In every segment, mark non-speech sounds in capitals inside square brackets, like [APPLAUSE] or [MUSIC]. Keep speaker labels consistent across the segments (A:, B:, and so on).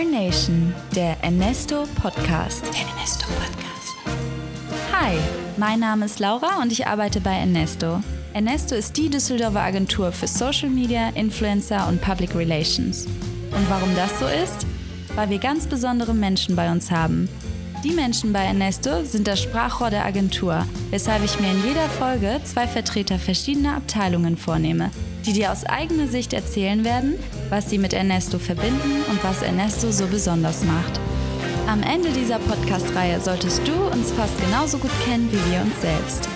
A: Nation, der Ernesto Podcast. Der Ernesto Podcast. Hi, mein Name ist Laura und ich arbeite bei Ernesto. Ernesto ist die Düsseldorfer Agentur für Social Media, Influencer und Public Relations. Und warum das so ist? Weil wir ganz besondere Menschen bei uns haben. Die Menschen bei Ernesto sind das Sprachrohr der Agentur, weshalb ich mir in jeder Folge zwei Vertreter verschiedener Abteilungen vornehme, die dir aus eigener Sicht erzählen werden, was sie mit Ernesto verbinden und was Ernesto so besonders macht. Am Ende dieser Podcast-Reihe solltest du uns fast genauso gut kennen wie wir uns selbst.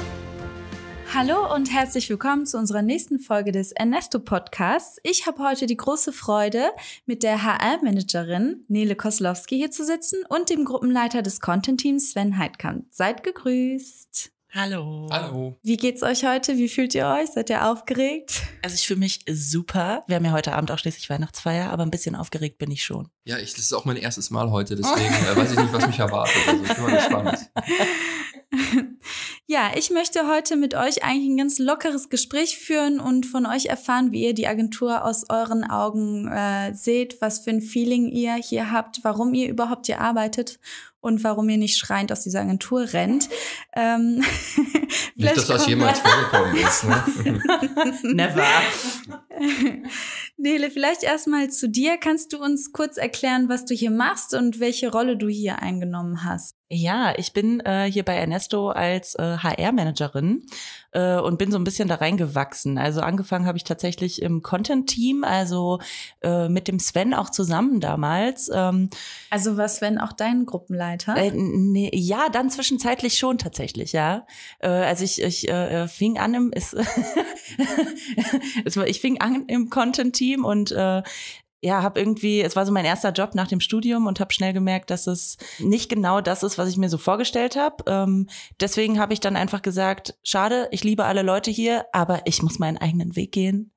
A: Hallo und herzlich willkommen zu unserer nächsten Folge des Ernesto Podcasts. Ich habe heute die große Freude, mit der HR-Managerin Nele Koslowski hier zu sitzen und dem Gruppenleiter des Content-Teams Sven Heidkamp. Seid gegrüßt.
B: Hallo.
C: Hallo.
A: Wie geht's euch heute? Wie fühlt ihr euch? Seid ihr aufgeregt?
B: Also ich fühle mich super. Wir haben ja heute Abend auch schließlich Weihnachtsfeier, aber ein bisschen aufgeregt bin ich schon.
C: Ja, ich, das ist auch mein erstes Mal heute, deswegen äh, weiß ich nicht, was mich erwartet. Also ich bin mal gespannt. [LAUGHS]
A: Ja, ich möchte heute mit euch eigentlich ein ganz lockeres Gespräch führen und von euch erfahren, wie ihr die Agentur aus euren Augen äh, seht, was für ein Feeling ihr hier habt, warum ihr überhaupt hier arbeitet und warum ihr nicht schreiend aus dieser Agentur rennt. Ähm, [LAUGHS]
C: nicht, dass das jemals [LAUGHS] vorgekommen ist. Ne?
B: Never. [LAUGHS]
A: Nele, vielleicht erstmal zu dir. Kannst du uns kurz erklären, was du hier machst und welche Rolle du hier eingenommen hast?
B: Ja, ich bin äh, hier bei Ernesto als äh, HR-Managerin äh, und bin so ein bisschen da reingewachsen. Also angefangen habe ich tatsächlich im Content-Team, also äh, mit dem Sven auch zusammen damals. Ähm,
A: also war Sven auch dein Gruppenleiter?
B: Äh, nee, ja, dann zwischenzeitlich schon tatsächlich, ja. Äh, also ich, ich äh, fing an im, [LAUGHS] ist, [LAUGHS] ich fing an im Content-Team und äh, ja, habe irgendwie, es war so mein erster Job nach dem Studium und habe schnell gemerkt, dass es nicht genau das ist, was ich mir so vorgestellt habe. Ähm, deswegen habe ich dann einfach gesagt, schade, ich liebe alle Leute hier, aber ich muss meinen eigenen Weg gehen.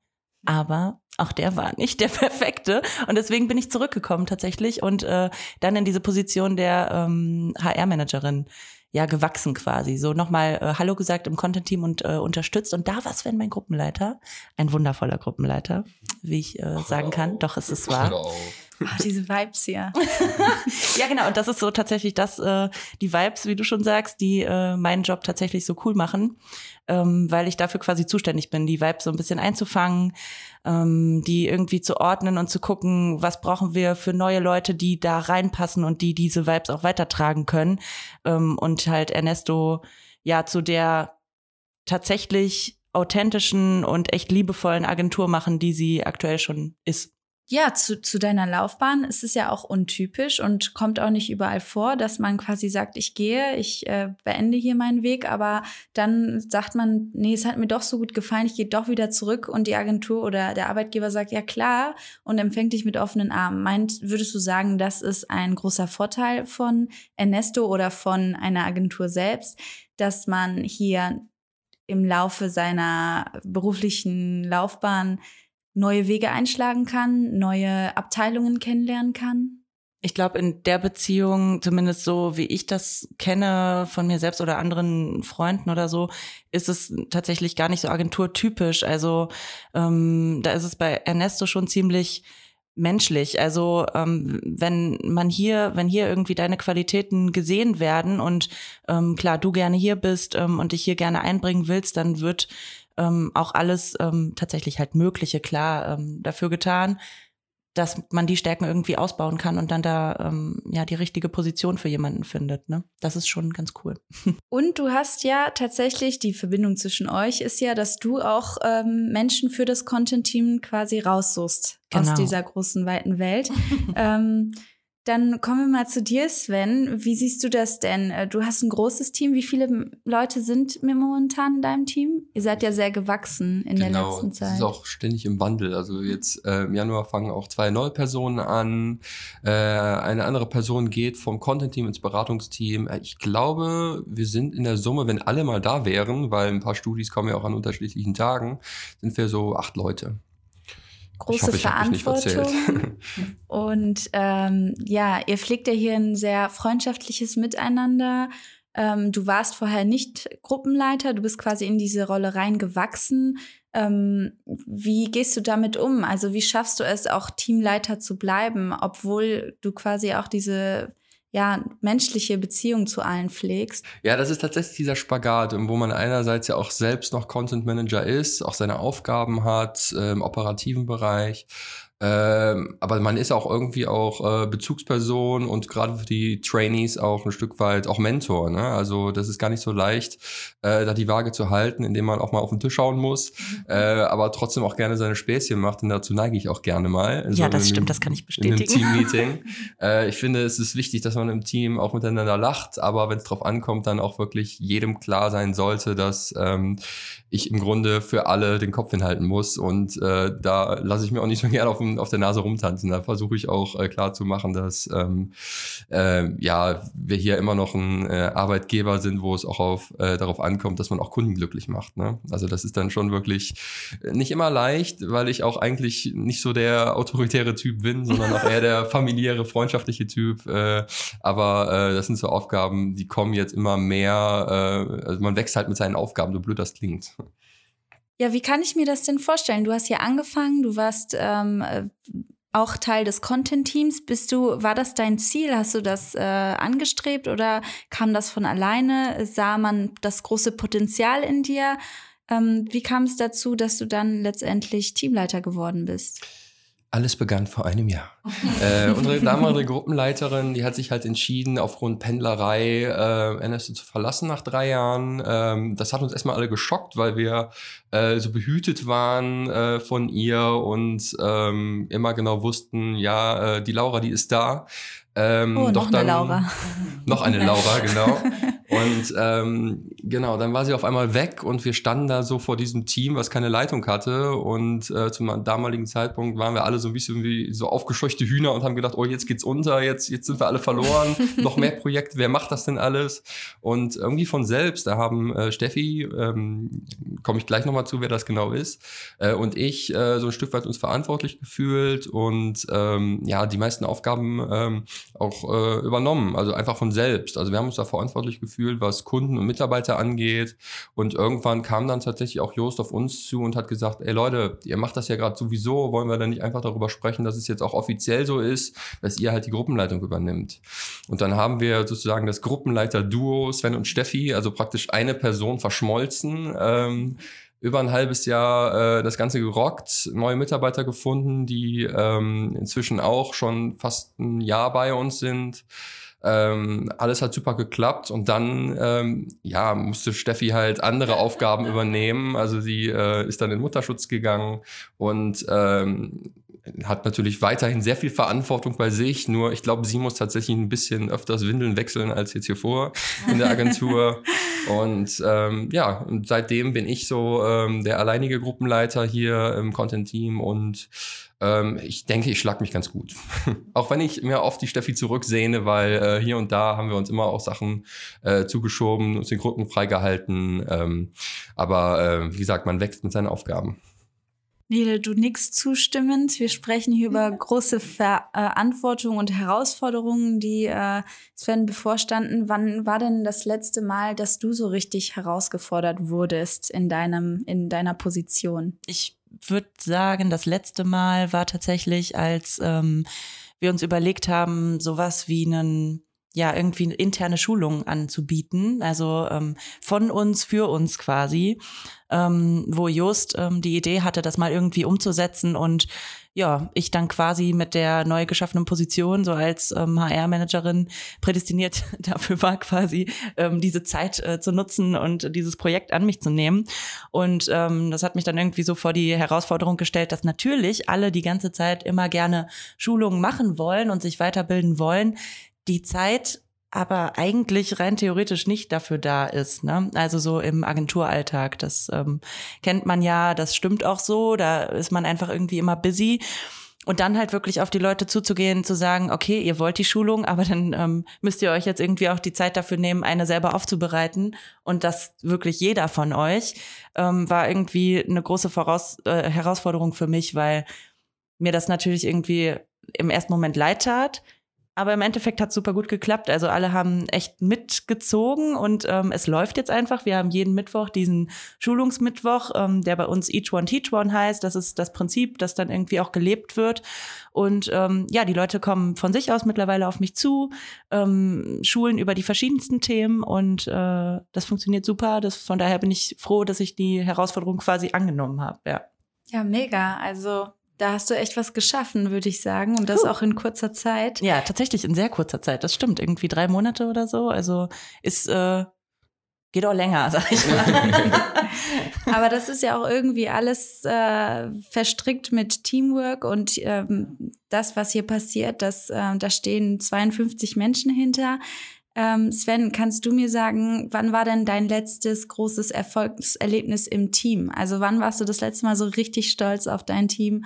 B: Aber auch der war nicht der [LAUGHS] perfekte. Und deswegen bin ich zurückgekommen tatsächlich und äh, dann in diese Position der ähm, HR-Managerin ja gewachsen quasi. So nochmal äh, Hallo gesagt im Content-Team und äh, unterstützt. Und da war Sven mein Gruppenleiter, ein wundervoller Gruppenleiter, wie ich äh, sagen kann. Doch, es ist wahr.
A: Oh, diese Vibes hier. [LAUGHS]
B: ja, genau. Und das ist so tatsächlich das, äh, die Vibes, wie du schon sagst, die äh, meinen Job tatsächlich so cool machen, ähm, weil ich dafür quasi zuständig bin, die Vibes so ein bisschen einzufangen, ähm, die irgendwie zu ordnen und zu gucken, was brauchen wir für neue Leute, die da reinpassen und die diese Vibes auch weitertragen können. Ähm, und halt Ernesto ja zu der tatsächlich authentischen und echt liebevollen Agentur machen, die sie aktuell schon ist.
A: Ja, zu, zu deiner Laufbahn ist es ja auch untypisch und kommt auch nicht überall vor, dass man quasi sagt, ich gehe, ich äh, beende hier meinen Weg, aber dann sagt man, nee, es hat mir doch so gut gefallen, ich gehe doch wieder zurück und die Agentur oder der Arbeitgeber sagt, ja klar, und empfängt dich mit offenen Armen. Meint, würdest du sagen, das ist ein großer Vorteil von Ernesto oder von einer Agentur selbst, dass man hier im Laufe seiner beruflichen Laufbahn neue Wege einschlagen kann, neue Abteilungen kennenlernen kann?
B: Ich glaube, in der Beziehung, zumindest so wie ich das kenne von mir selbst oder anderen Freunden oder so, ist es tatsächlich gar nicht so agenturtypisch. Also ähm, da ist es bei Ernesto schon ziemlich menschlich. Also ähm, wenn man hier, wenn hier irgendwie deine Qualitäten gesehen werden und ähm, klar, du gerne hier bist ähm, und dich hier gerne einbringen willst, dann wird ähm, auch alles ähm, tatsächlich halt Mögliche klar ähm, dafür getan, dass man die Stärken irgendwie ausbauen kann und dann da ähm, ja die richtige Position für jemanden findet. Ne? Das ist schon ganz cool. [LAUGHS]
A: Und du hast ja tatsächlich die Verbindung zwischen euch ist ja, dass du auch ähm, Menschen für das Content-Team quasi raussuchst genau. aus dieser großen weiten Welt. [LAUGHS] ähm, dann kommen wir mal zu dir, Sven. Wie siehst du das denn? Äh, du hast ein großes Team. Wie viele Leute sind momentan in deinem Team? Ihr seid ja sehr gewachsen in genau, der letzten Zeit.
C: Genau, ist auch ständig im Wandel. Also jetzt äh, im Januar fangen auch zwei neue Personen an. Äh, eine andere Person geht vom Content-Team ins Beratungsteam. Äh, ich glaube, wir sind in der Summe, wenn alle mal da wären, weil ein paar Studis kommen ja auch an unterschiedlichen Tagen, sind wir so acht Leute
A: große hoffe, Verantwortung. [LAUGHS] Und ähm, ja, ihr pflegt ja hier ein sehr freundschaftliches Miteinander. Ähm, du warst vorher nicht Gruppenleiter, du bist quasi in diese Rolle reingewachsen. Ähm, wie gehst du damit um? Also wie schaffst du es auch Teamleiter zu bleiben, obwohl du quasi auch diese ja, menschliche Beziehung zu allen pflegst.
C: Ja, das ist tatsächlich dieser Spagat, wo man einerseits ja auch selbst noch Content Manager ist, auch seine Aufgaben hat äh, im operativen Bereich, ähm, aber man ist auch irgendwie auch äh, Bezugsperson und gerade für die Trainees auch ein Stück weit auch Mentor. Ne? Also das ist gar nicht so leicht, äh, da die Waage zu halten, indem man auch mal auf den Tisch schauen muss, mhm. äh, aber trotzdem auch gerne seine Späßchen macht. Und dazu neige ich auch gerne mal.
B: ja, so das stimmt, das kann ich bestätigen. In
C: einem Teammeeting. [LAUGHS] äh, ich finde, es ist wichtig, dass man im Team auch miteinander lacht, aber wenn es drauf ankommt, dann auch wirklich jedem klar sein sollte, dass ähm, ich im Grunde für alle den Kopf hinhalten muss. Und äh, da lasse ich mir auch nicht so [LAUGHS] gerne auf, auf der Nase rumtanzen. Da versuche ich auch äh, klar zu machen, dass ähm, äh, ja wir hier immer noch ein äh, Arbeitgeber sind, wo es auch auf, äh, darauf ankommt, dass man auch Kunden glücklich macht. Ne? Also das ist dann schon wirklich nicht immer leicht, weil ich auch eigentlich nicht so der autoritäre Typ bin, [LAUGHS] sondern auch eher der familiäre, freundschaftliche Typ. Äh, aber äh, das sind so Aufgaben, die kommen jetzt immer mehr. Äh, also man wächst halt mit seinen Aufgaben, so blöd das klingt.
A: Ja, wie kann ich mir das denn vorstellen? Du hast hier angefangen, du warst ähm, äh, auch Teil des Content-Teams. Bist du, war das dein Ziel? Hast du das äh, angestrebt oder kam das von alleine? Sah man das große Potenzial in dir? Ähm, wie kam es dazu, dass du dann letztendlich Teamleiter geworden bist?
C: Alles begann vor einem Jahr. [LAUGHS] äh, unsere damalige Gruppenleiterin, die hat sich halt entschieden, aufgrund Pendlerei äh, NSU zu verlassen nach drei Jahren. Ähm, das hat uns erstmal alle geschockt, weil wir äh, so behütet waren äh, von ihr und ähm, immer genau wussten, ja, äh, die Laura, die ist da.
A: Ähm, oh, doch noch dann, eine Laura.
C: Noch eine Laura, genau. [LAUGHS] Und ähm, genau, dann war sie auf einmal weg und wir standen da so vor diesem Team, was keine Leitung hatte. Und äh, zum damaligen Zeitpunkt waren wir alle so ein bisschen wie so aufgescheuchte Hühner und haben gedacht, oh, jetzt geht's unter, jetzt, jetzt sind wir alle verloren, [LAUGHS] noch mehr Projekte, wer macht das denn alles? Und irgendwie von selbst, da haben äh, Steffi, ähm, komme ich gleich nochmal zu, wer das genau ist, äh, und ich äh, so ein Stück weit uns verantwortlich gefühlt und ähm, ja, die meisten Aufgaben ähm, auch äh, übernommen, also einfach von selbst. Also wir haben uns da verantwortlich gefühlt, was Kunden und Mitarbeiter angeht. Und irgendwann kam dann tatsächlich auch Jost auf uns zu und hat gesagt, ey Leute, ihr macht das ja gerade sowieso, wollen wir dann nicht einfach darüber sprechen, dass es jetzt auch offiziell so ist, dass ihr halt die Gruppenleitung übernimmt. Und dann haben wir sozusagen das Gruppenleiter-Duo Sven und Steffi, also praktisch eine Person verschmolzen. Ähm, über ein halbes Jahr äh, das Ganze gerockt, neue Mitarbeiter gefunden, die ähm, inzwischen auch schon fast ein Jahr bei uns sind. Ähm, alles hat super geklappt und dann ähm, ja musste Steffi halt andere Aufgaben [LAUGHS] übernehmen. Also sie äh, ist dann in Mutterschutz gegangen und ähm, hat natürlich weiterhin sehr viel Verantwortung bei sich, nur ich glaube, sie muss tatsächlich ein bisschen öfters Windeln wechseln als jetzt hier vor in der Agentur. [LAUGHS] und ähm, ja, und seitdem bin ich so ähm, der alleinige Gruppenleiter hier im Content-Team und ähm, ich denke, ich schlag mich ganz gut. [LAUGHS] auch wenn ich mir oft die Steffi zurücksehne, weil äh, hier und da haben wir uns immer auch Sachen äh, zugeschoben, uns den Rücken freigehalten. Ähm, aber äh, wie gesagt, man wächst mit seinen Aufgaben.
A: Nele, du nix zustimmend. Wir sprechen hier über große Verantwortung und Herausforderungen, die äh, Sven bevorstanden. Wann war denn das letzte Mal, dass du so richtig herausgefordert wurdest in deinem in deiner Position?
B: Ich würde sagen, das letzte Mal war tatsächlich, als ähm, wir uns überlegt haben, sowas wie einen ja irgendwie interne Schulung anzubieten, also ähm, von uns für uns quasi, ähm, wo Just ähm, die Idee hatte, das mal irgendwie umzusetzen und ja, ich dann quasi mit der neu geschaffenen Position so als ähm, HR-Managerin prädestiniert [LAUGHS] dafür war, quasi ähm, diese Zeit äh, zu nutzen und dieses Projekt an mich zu nehmen. Und ähm, das hat mich dann irgendwie so vor die Herausforderung gestellt, dass natürlich alle die ganze Zeit immer gerne Schulungen machen wollen und sich weiterbilden wollen die Zeit aber eigentlich rein theoretisch nicht dafür da ist. Ne? Also so im Agenturalltag, das ähm, kennt man ja, das stimmt auch so, da ist man einfach irgendwie immer busy. Und dann halt wirklich auf die Leute zuzugehen, zu sagen, okay, ihr wollt die Schulung, aber dann ähm, müsst ihr euch jetzt irgendwie auch die Zeit dafür nehmen, eine selber aufzubereiten. Und das wirklich jeder von euch ähm, war irgendwie eine große Voraus äh, Herausforderung für mich, weil mir das natürlich irgendwie im ersten Moment leid tat Aber im Endeffekt hat super gut geklappt. Also alle haben echt mitgezogen und ähm, es läuft jetzt einfach. Wir haben jeden Mittwoch diesen Schulungsmittwoch, ähm, der bei uns Each One Teach One heißt. Das ist das Prinzip, das dann irgendwie auch gelebt wird. Und ähm, ja, die Leute kommen von sich aus mittlerweile auf mich zu, ähm, schulen über die verschiedensten Themen und äh, das funktioniert super. Das, von daher bin ich froh, dass ich die Herausforderung quasi angenommen habe. Ja.
A: Ja, mega. Also da hast du echt was geschaffen, würde ich sagen. Und das auch in kurzer Zeit.
B: Ja, tatsächlich in sehr kurzer Zeit. Das stimmt. Irgendwie drei Monate oder so. Also ist, äh, geht auch länger, sag ich mal. [LAUGHS] [LAUGHS]
A: Aber das ist ja auch irgendwie alles äh, verstrickt mit Teamwork und ähm, das, was hier passiert, das, äh, da stehen 52 Menschen hinter. Ähm, Sven, kannst du mir sagen, wann war denn dein letztes großes Erfolgserlebnis im Team? Also wann warst du das letzte Mal so richtig stolz auf dein Team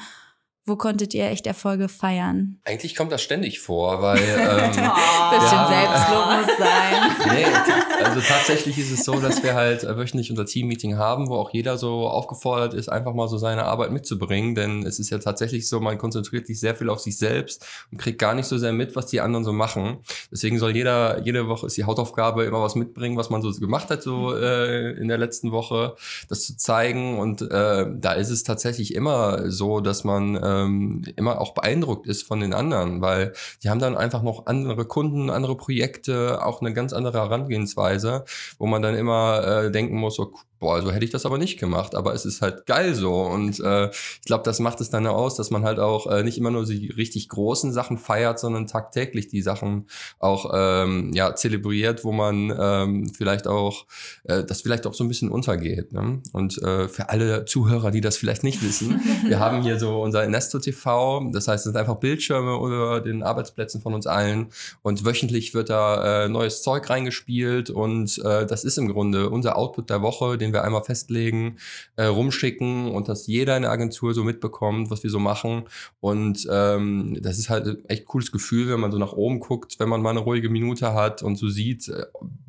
A: wo konntet ihr echt Erfolge feiern?
C: Eigentlich kommt das ständig vor, weil. Ähm,
A: oh, [LAUGHS] bisschen ja, Selbstlob muss sein.
C: Nee, also tatsächlich ist es so, dass wir halt wöchentlich unser Team-Meeting haben, wo auch jeder so aufgefordert ist, einfach mal so seine Arbeit mitzubringen. Denn es ist ja tatsächlich so, man konzentriert sich sehr viel auf sich selbst und kriegt gar nicht so sehr mit, was die anderen so machen. Deswegen soll jeder, jede Woche ist die Hautaufgabe immer was mitbringen, was man so gemacht hat, so äh, in der letzten Woche, das zu zeigen. Und äh, da ist es tatsächlich immer so, dass man. Äh, ähm, immer auch beeindruckt ist von den anderen, weil die haben dann einfach noch andere Kunden, andere Projekte, auch eine ganz andere Herangehensweise, wo man dann immer äh, denken muss, so, boah, so hätte ich das aber nicht gemacht, aber es ist halt geil so und äh, ich glaube, das macht es dann aus, dass man halt auch äh, nicht immer nur die richtig großen Sachen feiert, sondern tagtäglich die Sachen auch ähm, ja zelebriert, wo man ähm, vielleicht auch äh, das vielleicht auch so ein bisschen untergeht. Ne? Und äh, für alle Zuhörer, die das vielleicht nicht wissen, [LAUGHS] wir haben hier so unser Nesto TV, das heißt, es sind einfach Bildschirme über den Arbeitsplätzen von uns allen und wöchentlich wird da äh, neues Zeug reingespielt und äh, das ist im Grunde unser Output der Woche, den wir einmal festlegen, äh, rumschicken und dass jeder in der Agentur so mitbekommt, was wir so machen. Und ähm, das ist halt echt cooles Gefühl, wenn man so nach oben guckt, wenn man mal eine ruhige Minute hat und so sieht, äh,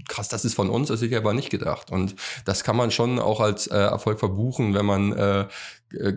C: krass, das ist von uns, das hätte ich aber nicht gedacht. Und das kann man schon auch als äh, Erfolg verbuchen, wenn man äh,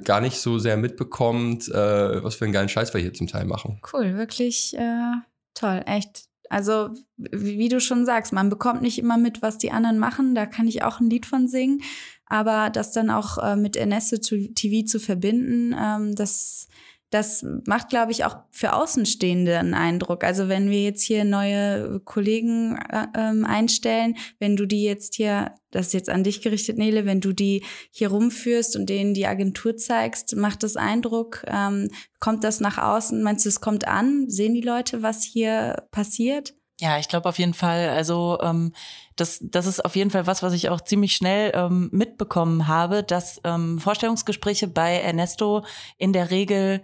C: gar nicht so sehr mitbekommt, äh, was für einen geilen Scheiß wir hier zum Teil machen.
A: Cool, wirklich äh, toll, echt also, wie du schon sagst, man bekommt nicht immer mit, was die anderen machen. Da kann ich auch ein Lied von singen. Aber das dann auch äh, mit Erneste TV zu verbinden, ähm, das das macht, glaube ich, auch für Außenstehende einen Eindruck. Also wenn wir jetzt hier neue Kollegen äh, ähm, einstellen, wenn du die jetzt hier, das ist jetzt an dich gerichtet, Nele, wenn du die hier rumführst und denen die Agentur zeigst, macht das Eindruck? Ähm, kommt das nach außen? Meinst du, es kommt an? Sehen die Leute, was hier passiert?
B: Ja, ich glaube auf jeden Fall. Also ähm, das, das ist auf jeden Fall was, was ich auch ziemlich schnell ähm, mitbekommen habe, dass ähm, Vorstellungsgespräche bei Ernesto in der Regel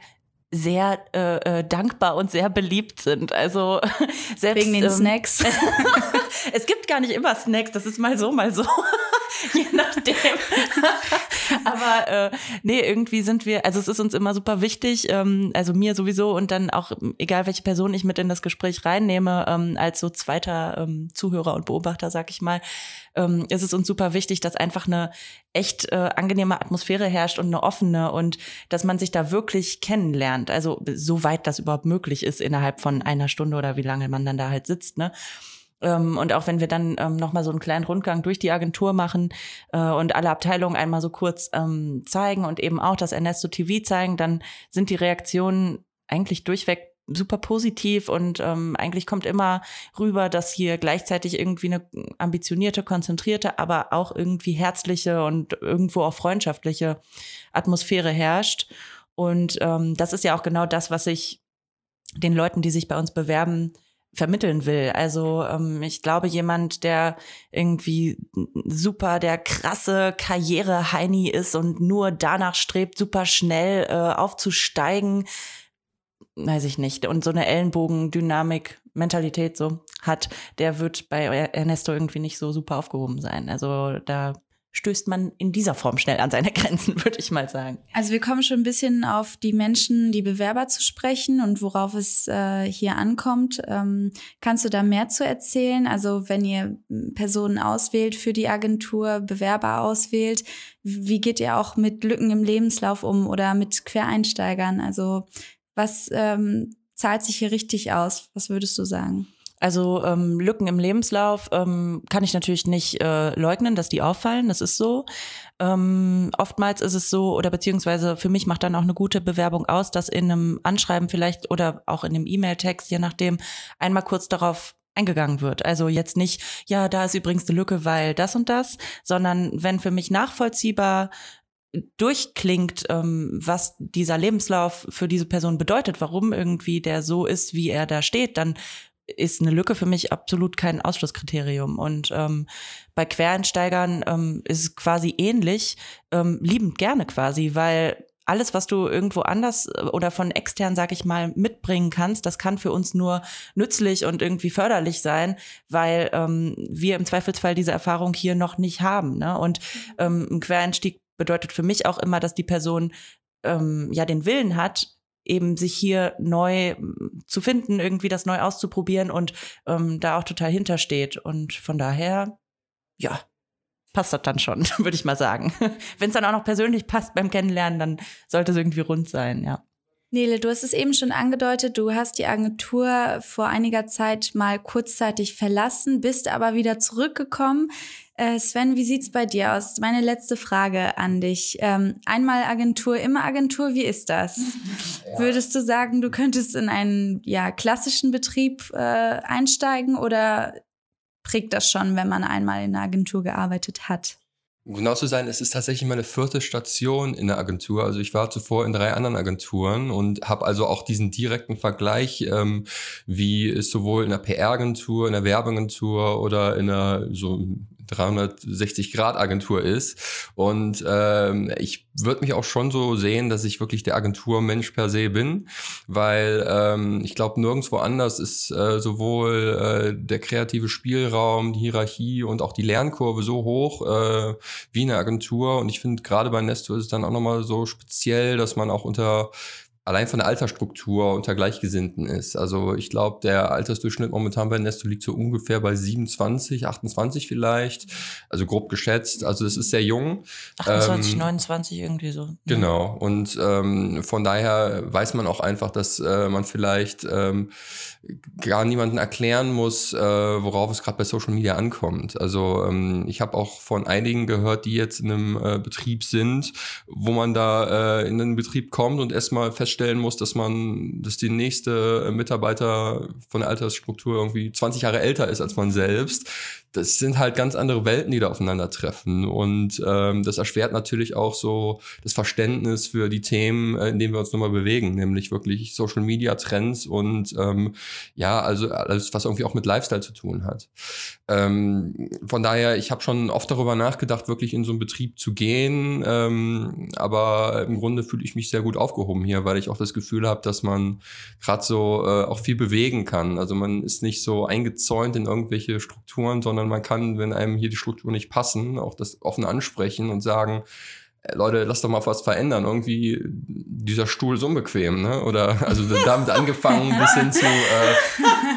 B: sehr äh, äh, dankbar und sehr beliebt sind. Also [LAUGHS]
A: selbst wegen den ähm, Snacks. [LAUGHS]
B: es gibt gar nicht immer Snacks, das ist mal so, mal so. [LAUGHS] Je nachdem. [LAUGHS] Aber äh, nee, irgendwie sind wir, also es ist uns immer super wichtig, ähm, also mir sowieso und dann auch, egal welche Person ich mit in das Gespräch reinnehme, ähm, als so zweiter ähm, Zuhörer und Beobachter, sag ich mal, ähm, ist es uns super wichtig, dass einfach eine echt äh, angenehme Atmosphäre herrscht und eine offene und dass man sich da wirklich kennenlernt. Also soweit das überhaupt möglich ist innerhalb von einer Stunde oder wie lange man dann da halt sitzt, ne? Ähm, und auch wenn wir dann ähm, nochmal so einen kleinen Rundgang durch die Agentur machen äh, und alle Abteilungen einmal so kurz ähm, zeigen und eben auch das Ernesto TV zeigen, dann sind die Reaktionen eigentlich durchweg super positiv und ähm, eigentlich kommt immer rüber, dass hier gleichzeitig irgendwie eine ambitionierte, konzentrierte, aber auch irgendwie herzliche und irgendwo auch freundschaftliche Atmosphäre herrscht. Und ähm, das ist ja auch genau das, was ich den Leuten, die sich bei uns bewerben, vermitteln will. Also ähm, ich glaube, jemand, der irgendwie super der krasse Karriere-Heini ist und nur danach strebt, super schnell äh, aufzusteigen, weiß ich nicht, und so eine Ellenbogendynamik, Mentalität so hat, der wird bei Ernesto irgendwie nicht so super aufgehoben sein. Also da stößt man in dieser Form schnell an seine [LAUGHS] Grenzen, würde ich mal sagen.
A: Also wir kommen schon ein bisschen auf die Menschen, die Bewerber zu sprechen und worauf es äh, hier ankommt. Ähm, kannst du da mehr zu erzählen? Also wenn ihr Personen auswählt für die Agentur, Bewerber auswählt, wie geht ihr auch mit Lücken im Lebenslauf um oder mit Quereinsteigern? Also was ähm, zahlt sich hier richtig aus? Was würdest du sagen?
B: Also ähm, Lücken im Lebenslauf ähm, kann ich natürlich nicht äh, leugnen, dass die auffallen. Das ist so. Ähm, oftmals ist es so, oder beziehungsweise für mich macht dann auch eine gute Bewerbung aus, dass in einem Anschreiben vielleicht oder auch in einem E-Mail-Text, je nachdem, einmal kurz darauf eingegangen wird. Also jetzt nicht, ja, da ist übrigens eine Lücke, weil das und das, sondern wenn für mich nachvollziehbar durchklingt, ähm, was dieser Lebenslauf für diese Person bedeutet, warum irgendwie der so ist, wie er da steht, dann ist eine Lücke für mich absolut kein Ausschlusskriterium. Und ähm, bei Quereinsteigern ähm, ist es quasi ähnlich, ähm, liebend gerne quasi, weil alles, was du irgendwo anders äh, oder von extern, sag ich mal, mitbringen kannst, das kann für uns nur nützlich und irgendwie förderlich sein, weil ähm, wir im Zweifelsfall diese Erfahrung hier noch nicht haben. Ne? Und ähm, ein Quereinstieg bedeutet für mich auch immer, dass die Person ähm, ja den Willen hat, eben sich hier neu zu finden, irgendwie das neu auszuprobieren und ähm, da auch total hintersteht. Und von daher, ja, passt das dann schon, [LAUGHS] würde ich mal sagen. [LAUGHS] Wenn es dann auch noch persönlich passt beim Kennenlernen, dann sollte es irgendwie rund sein, ja.
A: Nele, du hast es eben schon angedeutet, du hast die Agentur vor einiger Zeit mal kurzzeitig verlassen, bist aber wieder zurückgekommen. Äh, Sven, wie sieht's bei dir aus? Meine letzte Frage an dich. Ähm, einmal Agentur, immer Agentur, wie ist das? [LAUGHS] Ja. Würdest du sagen, du könntest in einen ja, klassischen Betrieb äh, einsteigen oder prägt das schon, wenn man einmal in einer Agentur gearbeitet hat?
C: Genau zu sein, es ist tatsächlich meine vierte Station in der Agentur. Also ich war zuvor in drei anderen Agenturen und habe also auch diesen direkten Vergleich, ähm, wie es sowohl in der PR-Agentur, in der Werbeagentur oder in einer so 360-Grad-Agentur ist. Und ähm, ich würde mich auch schon so sehen, dass ich wirklich der Agenturmensch per se bin, weil ähm, ich glaube, nirgendwo anders ist äh, sowohl äh, der kreative Spielraum, die Hierarchie und auch die Lernkurve so hoch äh, wie in der Agentur. Und ich finde, gerade bei Nesto ist es dann auch nochmal so speziell, dass man auch unter allein von der Altersstruktur unter Gleichgesinnten ist. Also ich glaube, der Altersdurchschnitt momentan bei Nesto liegt so ungefähr bei 27, 28 vielleicht, also grob geschätzt. Also es ist sehr jung.
B: 28, ähm, 29 irgendwie so.
C: Genau. Und ähm, von daher weiß man auch einfach, dass äh, man vielleicht ähm, gar niemanden erklären muss, äh, worauf es gerade bei Social Media ankommt. Also ähm, ich habe auch von einigen gehört, die jetzt in einem äh, Betrieb sind, wo man da äh, in den Betrieb kommt und erstmal feststellen muss, dass man, dass die nächste Mitarbeiter von der Altersstruktur irgendwie 20 Jahre älter ist als man selbst das sind halt ganz andere Welten, die da aufeinandertreffen. Und ähm, das erschwert natürlich auch so das Verständnis für die Themen, äh, in denen wir uns nochmal bewegen, nämlich wirklich Social Media Trends und ähm, ja, also alles, was irgendwie auch mit Lifestyle zu tun hat. Ähm, von daher, ich habe schon oft darüber nachgedacht, wirklich in so einen Betrieb zu gehen. Ähm, aber im Grunde fühle ich mich sehr gut aufgehoben hier, weil ich auch das Gefühl habe, dass man gerade so äh, auch viel bewegen kann. Also man ist nicht so eingezäunt in irgendwelche Strukturen, sondern man kann, wenn einem hier die Struktur nicht passen, auch das offen ansprechen und sagen, äh, Leute, lass doch mal was verändern. Irgendwie dieser Stuhl ist unbequem, ne? Oder also damit angefangen bis hin zu äh,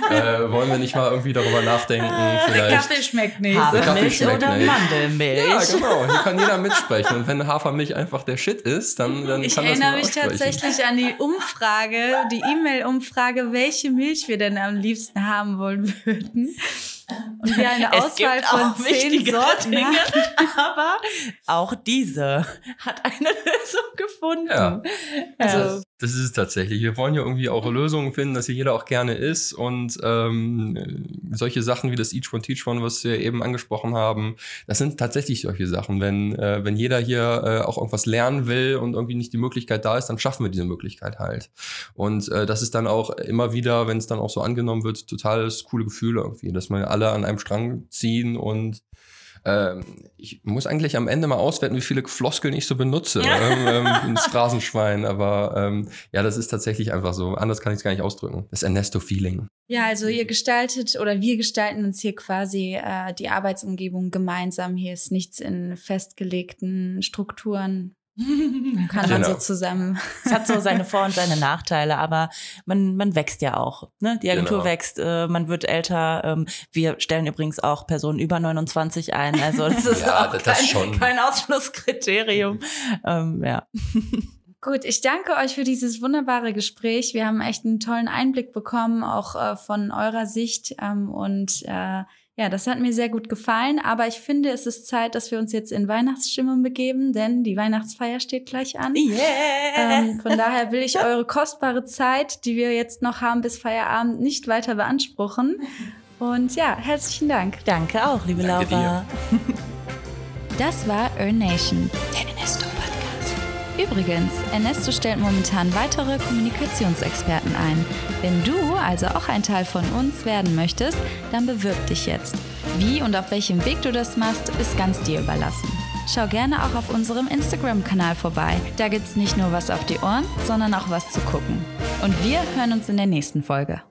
C: äh, wollen wir nicht mal irgendwie darüber nachdenken.
A: Vielleicht. Der Kaffee schmeckt nicht.
B: Hafermilch oder nicht. Mandelmilch.
C: Ja, genau. Hier kann jeder mitsprechen. Und wenn Hafermilch einfach der Shit ist, dann, dann
A: ich
C: kann das
A: Ich erinnere mich tatsächlich an die Umfrage, die E-Mail-Umfrage, welche Milch wir denn am liebsten haben wollen würden. Und wir eine [LAUGHS] Auswahl von zehn Sorten Dinge, [LAUGHS]
B: aber auch diese hat eine [LAUGHS] Lösung gefunden.
C: Ja. Also, das ist es tatsächlich. Wir wollen ja irgendwie auch Lösungen finden, dass hier jeder auch gerne ist. Und ähm, solche Sachen wie das Each One Teach One, was wir eben angesprochen haben, das sind tatsächlich solche Sachen. Wenn, äh, wenn jeder hier äh, auch irgendwas lernen will und irgendwie nicht die Möglichkeit da ist, dann schaffen wir diese Möglichkeit halt. Und äh, das ist dann auch immer wieder, wenn es dann auch so angenommen wird, total coole Gefühle irgendwie, dass man alle an einem Strang ziehen und ähm, ich muss eigentlich am Ende mal auswerten, wie viele Floskeln ich so benutze ähm, ähm, [LAUGHS] ins Phrasenschwein. Aber ähm, ja, das ist tatsächlich einfach so. Anders kann ich es gar nicht ausdrücken. Das Ernesto-Feeling.
A: Ja, also ihr gestaltet oder wir gestalten uns hier quasi äh, die Arbeitsumgebung gemeinsam. Hier ist nichts in festgelegten Strukturen [LAUGHS] kann man genau. so zusammen.
B: Es hat so seine Vor- und seine Nachteile, aber man, man wächst ja auch. Ne? Die Agentur genau. wächst, äh, man wird älter. Ähm, wir stellen übrigens auch Personen über 29 ein. Also das ist [LAUGHS]
C: ja,
B: auch
C: das
B: kein, kein Ausschlusskriterium. Ähm, ja. [LAUGHS]
A: Gut, ich danke euch für dieses wunderbare Gespräch. Wir haben echt einen tollen Einblick bekommen, auch äh, von eurer Sicht. Ähm, und äh, ja, das hat mir sehr gut gefallen. Aber ich finde, es ist Zeit, dass wir uns jetzt in Weihnachtsstimmung begeben, denn die Weihnachtsfeier steht gleich an.
B: Yeah.
A: Ähm, von daher will ich eure kostbare Zeit, die wir jetzt noch haben bis Feierabend, nicht weiter beanspruchen. Und ja, herzlichen Dank.
B: Danke auch, liebe
C: Danke
B: Laura. [LAUGHS]
A: Das war Earn Nation, der. Übrigens, Ernesto stellt momentan weitere Kommunikationsexperten ein. Wenn du also auch ein Teil von uns werden möchtest, dann bewirb dich jetzt. Wie und auf welchem Weg du das machst, ist ganz dir überlassen. Schau gerne auch auf unserem Instagram-Kanal vorbei. Da gibt's nicht nur was auf die Ohren, sondern auch was zu gucken. Und wir hören uns in der nächsten Folge.